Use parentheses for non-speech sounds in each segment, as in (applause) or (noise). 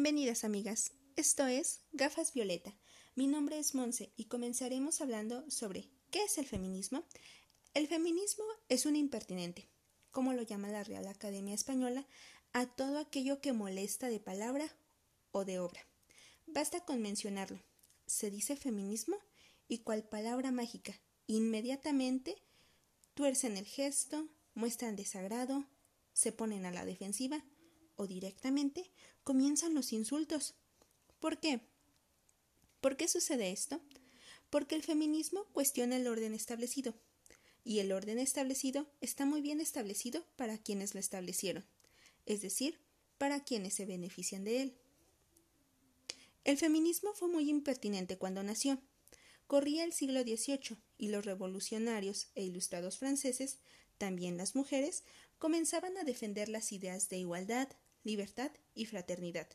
Bienvenidas amigas, esto es Gafas Violeta. Mi nombre es Monse y comenzaremos hablando sobre ¿qué es el feminismo? El feminismo es un impertinente, como lo llama la Real Academia Española, a todo aquello que molesta de palabra o de obra. Basta con mencionarlo. Se dice feminismo y cual palabra mágica, inmediatamente tuercen el gesto, muestran desagrado, se ponen a la defensiva o directamente comienzan los insultos. ¿Por qué? ¿Por qué sucede esto? Porque el feminismo cuestiona el orden establecido, y el orden establecido está muy bien establecido para quienes lo establecieron, es decir, para quienes se benefician de él. El feminismo fue muy impertinente cuando nació. Corría el siglo XVIII y los revolucionarios e ilustrados franceses, también las mujeres, comenzaban a defender las ideas de igualdad, libertad y fraternidad.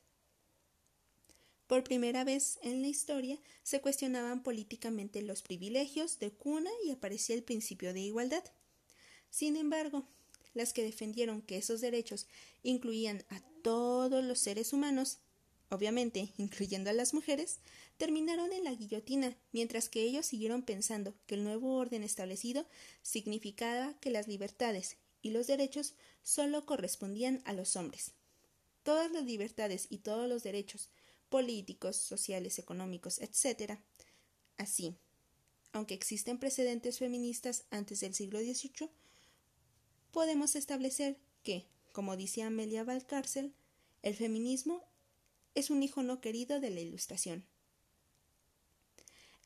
Por primera vez en la historia se cuestionaban políticamente los privilegios de cuna y aparecía el principio de igualdad. Sin embargo, las que defendieron que esos derechos incluían a todos los seres humanos, obviamente incluyendo a las mujeres, terminaron en la guillotina, mientras que ellos siguieron pensando que el nuevo orden establecido significaba que las libertades y los derechos solo correspondían a los hombres. Todas las libertades y todos los derechos políticos, sociales, económicos, etc. Así, aunque existen precedentes feministas antes del siglo XVIII, podemos establecer que, como dice Amelia Valcárcel, el feminismo es un hijo no querido de la Ilustración.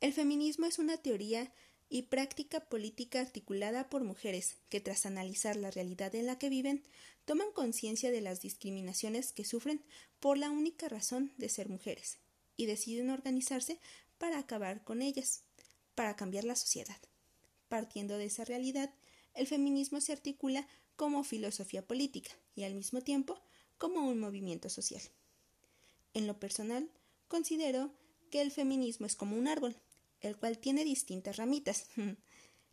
El feminismo es una teoría y práctica política articulada por mujeres que, tras analizar la realidad en la que viven, toman conciencia de las discriminaciones que sufren por la única razón de ser mujeres y deciden organizarse para acabar con ellas, para cambiar la sociedad. Partiendo de esa realidad, el feminismo se articula como filosofía política y al mismo tiempo como un movimiento social. En lo personal, considero que el feminismo es como un árbol el cual tiene distintas ramitas. (laughs)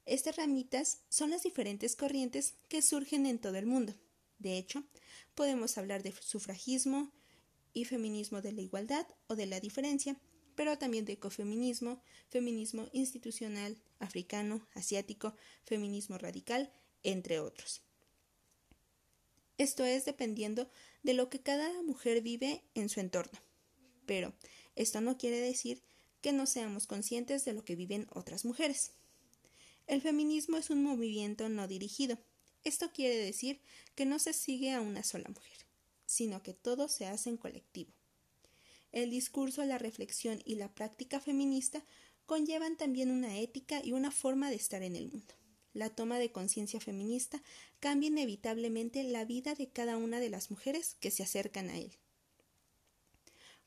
Estas ramitas son las diferentes corrientes que surgen en todo el mundo. De hecho, podemos hablar de sufragismo y feminismo de la igualdad o de la diferencia, pero también de ecofeminismo, feminismo institucional, africano, asiático, feminismo radical, entre otros. Esto es dependiendo de lo que cada mujer vive en su entorno. Pero esto no quiere decir que no seamos conscientes de lo que viven otras mujeres. El feminismo es un movimiento no dirigido. Esto quiere decir que no se sigue a una sola mujer, sino que todo se hace en colectivo. El discurso, la reflexión y la práctica feminista conllevan también una ética y una forma de estar en el mundo. La toma de conciencia feminista cambia inevitablemente la vida de cada una de las mujeres que se acercan a él.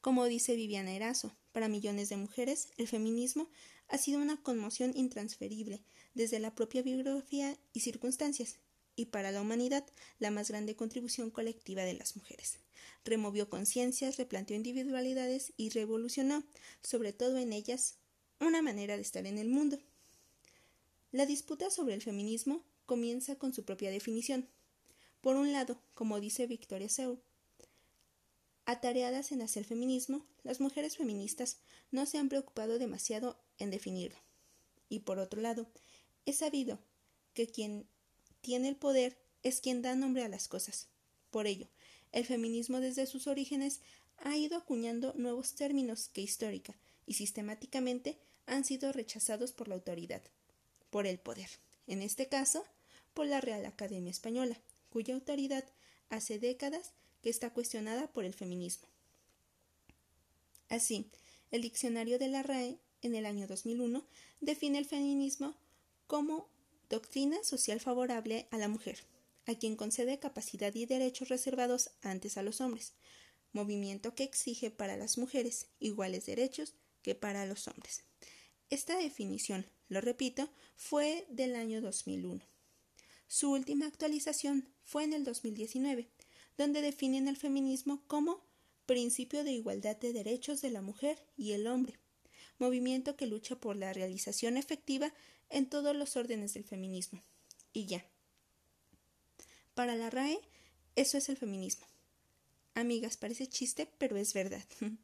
Como dice Viviana Erazo, para millones de mujeres, el feminismo ha sido una conmoción intransferible desde la propia biografía y circunstancias, y para la humanidad la más grande contribución colectiva de las mujeres. Removió conciencias, replanteó individualidades y revolucionó, sobre todo en ellas, una manera de estar en el mundo. La disputa sobre el feminismo comienza con su propia definición. Por un lado, como dice Victoria Seur, Atareadas en hacer feminismo, las mujeres feministas no se han preocupado demasiado en definirlo. Y por otro lado, es sabido que quien tiene el poder es quien da nombre a las cosas. Por ello, el feminismo desde sus orígenes ha ido acuñando nuevos términos que histórica y sistemáticamente han sido rechazados por la autoridad, por el poder, en este caso, por la Real Academia Española, cuya autoridad hace décadas está cuestionada por el feminismo. Así, el diccionario de la RAE, en el año 2001, define el feminismo como doctrina social favorable a la mujer, a quien concede capacidad y derechos reservados antes a los hombres, movimiento que exige para las mujeres iguales derechos que para los hombres. Esta definición, lo repito, fue del año 2001. Su última actualización fue en el 2019, donde definen el feminismo como principio de igualdad de derechos de la mujer y el hombre, movimiento que lucha por la realización efectiva en todos los órdenes del feminismo. Y ya. Para la RAE, eso es el feminismo. Amigas, parece chiste, pero es verdad. (laughs)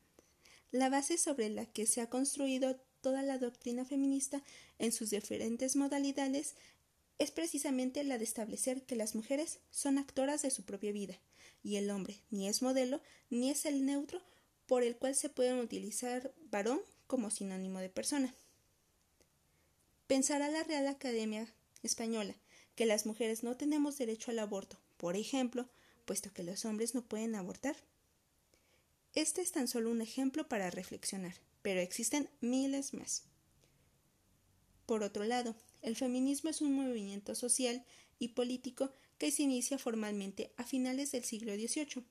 la base sobre la que se ha construido toda la doctrina feminista en sus diferentes modalidades es precisamente la de establecer que las mujeres son actoras de su propia vida, y el hombre ni es modelo ni es el neutro por el cual se pueden utilizar varón como sinónimo de persona. Pensará la Real Academia Española que las mujeres no tenemos derecho al aborto, por ejemplo, puesto que los hombres no pueden abortar. Este es tan solo un ejemplo para reflexionar, pero existen miles más. Por otro lado, el feminismo es un movimiento social y político que se inicia formalmente a finales del siglo XVIII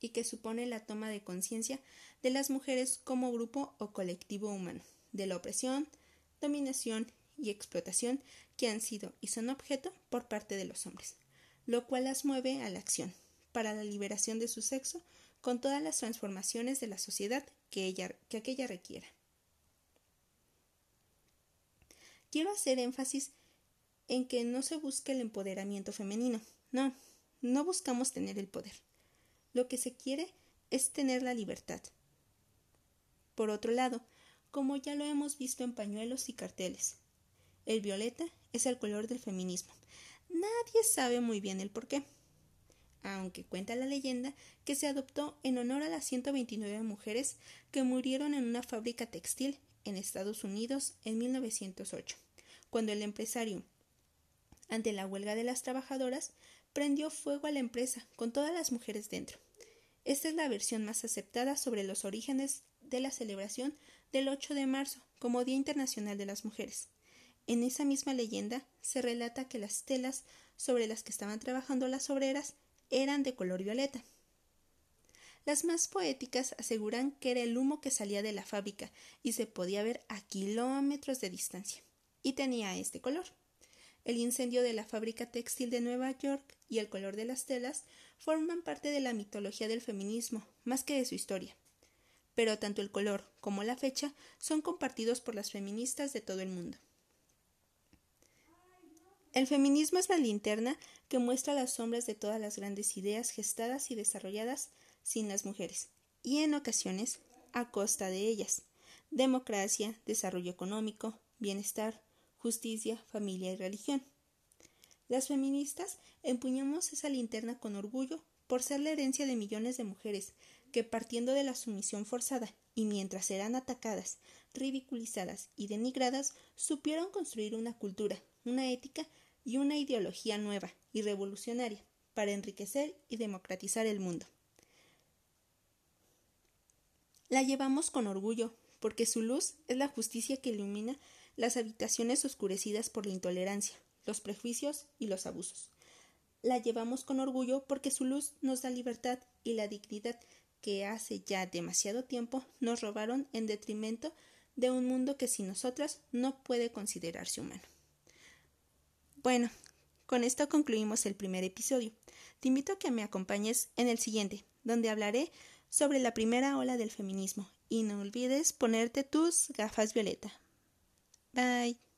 y que supone la toma de conciencia de las mujeres como grupo o colectivo humano, de la opresión, dominación y explotación que han sido y son objeto por parte de los hombres lo cual las mueve a la acción, para la liberación de su sexo, con todas las transformaciones de la sociedad que, que aquella requiera. Quiero hacer énfasis en que no se busca el empoderamiento femenino, no, no buscamos tener el poder. Lo que se quiere es tener la libertad. Por otro lado, como ya lo hemos visto en pañuelos y carteles, el violeta es el color del feminismo, Nadie sabe muy bien el por qué, aunque cuenta la leyenda que se adoptó en honor a las 129 mujeres que murieron en una fábrica textil en Estados Unidos en 1908, cuando el empresario, ante la huelga de las trabajadoras, prendió fuego a la empresa con todas las mujeres dentro. Esta es la versión más aceptada sobre los orígenes de la celebración del 8 de marzo como Día Internacional de las Mujeres. En esa misma leyenda se relata que las telas sobre las que estaban trabajando las obreras eran de color violeta. Las más poéticas aseguran que era el humo que salía de la fábrica y se podía ver a kilómetros de distancia, y tenía este color. El incendio de la fábrica textil de Nueva York y el color de las telas forman parte de la mitología del feminismo, más que de su historia. Pero tanto el color como la fecha son compartidos por las feministas de todo el mundo. El feminismo es la linterna que muestra las sombras de todas las grandes ideas gestadas y desarrolladas sin las mujeres, y en ocasiones a costa de ellas. Democracia, desarrollo económico, bienestar, justicia, familia y religión. Las feministas empuñamos esa linterna con orgullo por ser la herencia de millones de mujeres que partiendo de la sumisión forzada y mientras eran atacadas, ridiculizadas y denigradas, supieron construir una cultura, una ética y una ideología nueva y revolucionaria para enriquecer y democratizar el mundo. La llevamos con orgullo, porque su luz es la justicia que ilumina las habitaciones oscurecidas por la intolerancia, los prejuicios y los abusos. La llevamos con orgullo porque su luz nos da libertad y la dignidad que hace ya demasiado tiempo nos robaron en detrimento de un mundo que sin nosotras no puede considerarse humano. Bueno, con esto concluimos el primer episodio. Te invito a que me acompañes en el siguiente, donde hablaré sobre la primera ola del feminismo. Y no olvides ponerte tus gafas violeta. Bye.